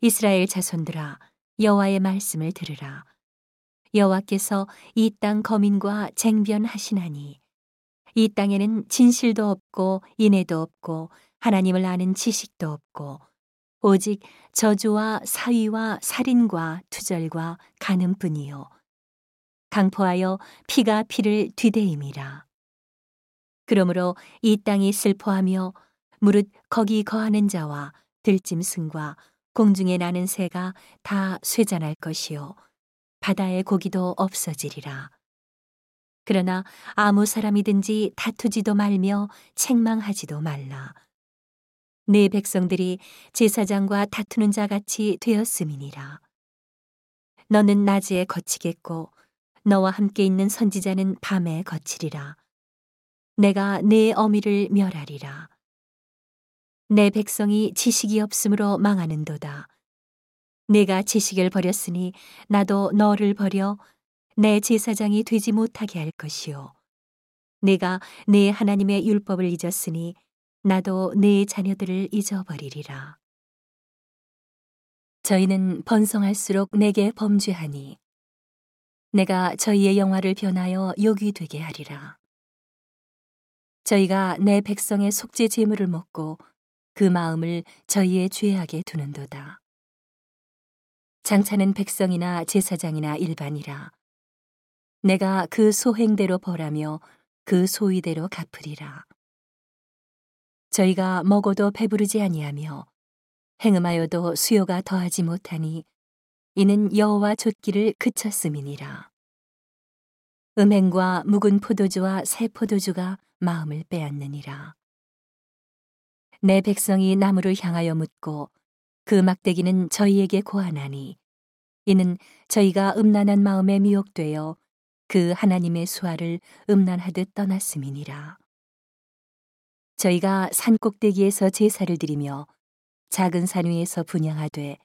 이스라엘 자손들아 여호와의 말씀을 들으라. 여호와께서 이 땅 거민과 쟁변하시나니 이 땅에는 진실도 없고 인애도 없고 하나님을 아는 지식도 없고 오직 저주와 사위와 살인과 투절과 간음뿐이요. 강포하여 피가 피를 뒤대임이라. 그러므로 이 땅이 슬퍼하며 무릇 거기 거하는 자와 들짐승과 공중에 나는 새가 다 쇠잔할 것이요 바다의 고기도 없어지리라. 그러나 아무 사람이든지 다투지도 말며 책망하지도 말라. 네 백성들이 제사장과 다투는 자 같이 되었음이니라. 너는 낮에 거치겠고 너와 함께 있는 선지자는 밤에 거치리라. 내가 네 어미를 멸하리라. 내 백성이 지식이 없으므로 망하는도다. 내가 지식을 버렸으니 나도 너를 버려 내 제사장이 되지 못하게 할 것이요. 내가 내 하나님의 율법을 잊었으니 나도 내 자녀들을 잊어버리리라. 저희는 번성할수록 내게 범죄하니 내가 저희의 영화를 변하여 욕이 되게 하리라. 저희가 내 백성의 속죄 제물을 먹고 그 마음을 저희의 죄악에 두는도다. 장차는 백성이나 제사장이나 일반이라. 내가 그 소행대로 벌하며 그 소위대로 갚으리라. 저희가 먹어도 배부르지 아니하며 행음하여도 수요가 더하지 못하니 이는 여호와 좇기를 그쳤음이니라. 음행과 묵은 포도주와 새 포도주가 마음을 빼앗느니라. 내 백성이 나무를 향하여 묻고 그 막대기는 저희에게 고하나니 이는 저희가 음란한 마음에 미혹되어 그 하나님의 수화를 음란하듯 떠났음이니라. 저희가 산 꼭대기에서 제사를 드리며 작은 산 위에서 분양하되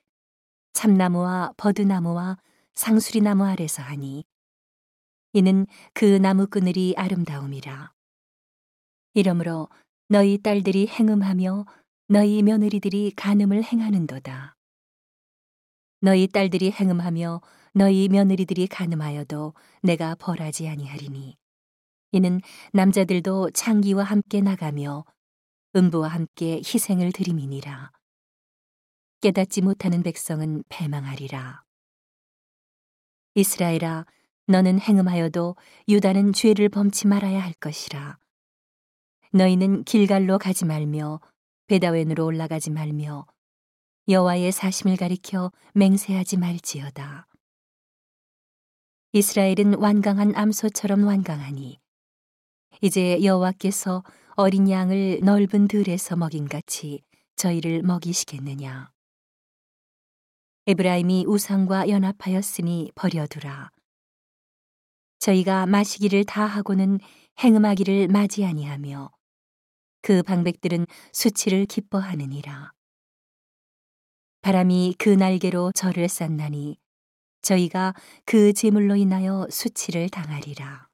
참나무와 버드나무와 상수리나무 아래서 하니 이는 그 나무 그늘이 아름다움이라. 이러므로 너희 딸들이 행음하며 너희 며느리들이 간음을 행하는도다. 너희 딸들이 행음하며 너희 며느리들이 간음하여도 내가 벌하지 아니하리니 이는 남자들도 창기와 함께 나가며 음부와 함께 희생을 드림이니라. 깨닫지 못하는 백성은 패망하리라. 이스라엘아, 너는 행음하여도 유다는 죄를 범치 말아야 할 것이라. 너희는 길갈로 가지 말며 베다웬으로 올라가지 말며 여호와의 사심을 가리켜 맹세하지 말지어다. 이스라엘은 완강한 암소처럼 완강하니 이제 여호와께서 어린 양을 넓은 들에서 먹인 같이 저희를 먹이시겠느냐. 에브라임이 우상과 연합하였으니 버려두라. 저희가 마시기를 다 하고는 행음하기를 맞이 아니하며 그 방백들은 수치를 기뻐하느니라. 바람이 그 날개로 저를 쌌나니 저희가 그 제물로 인하여 수치를 당하리라.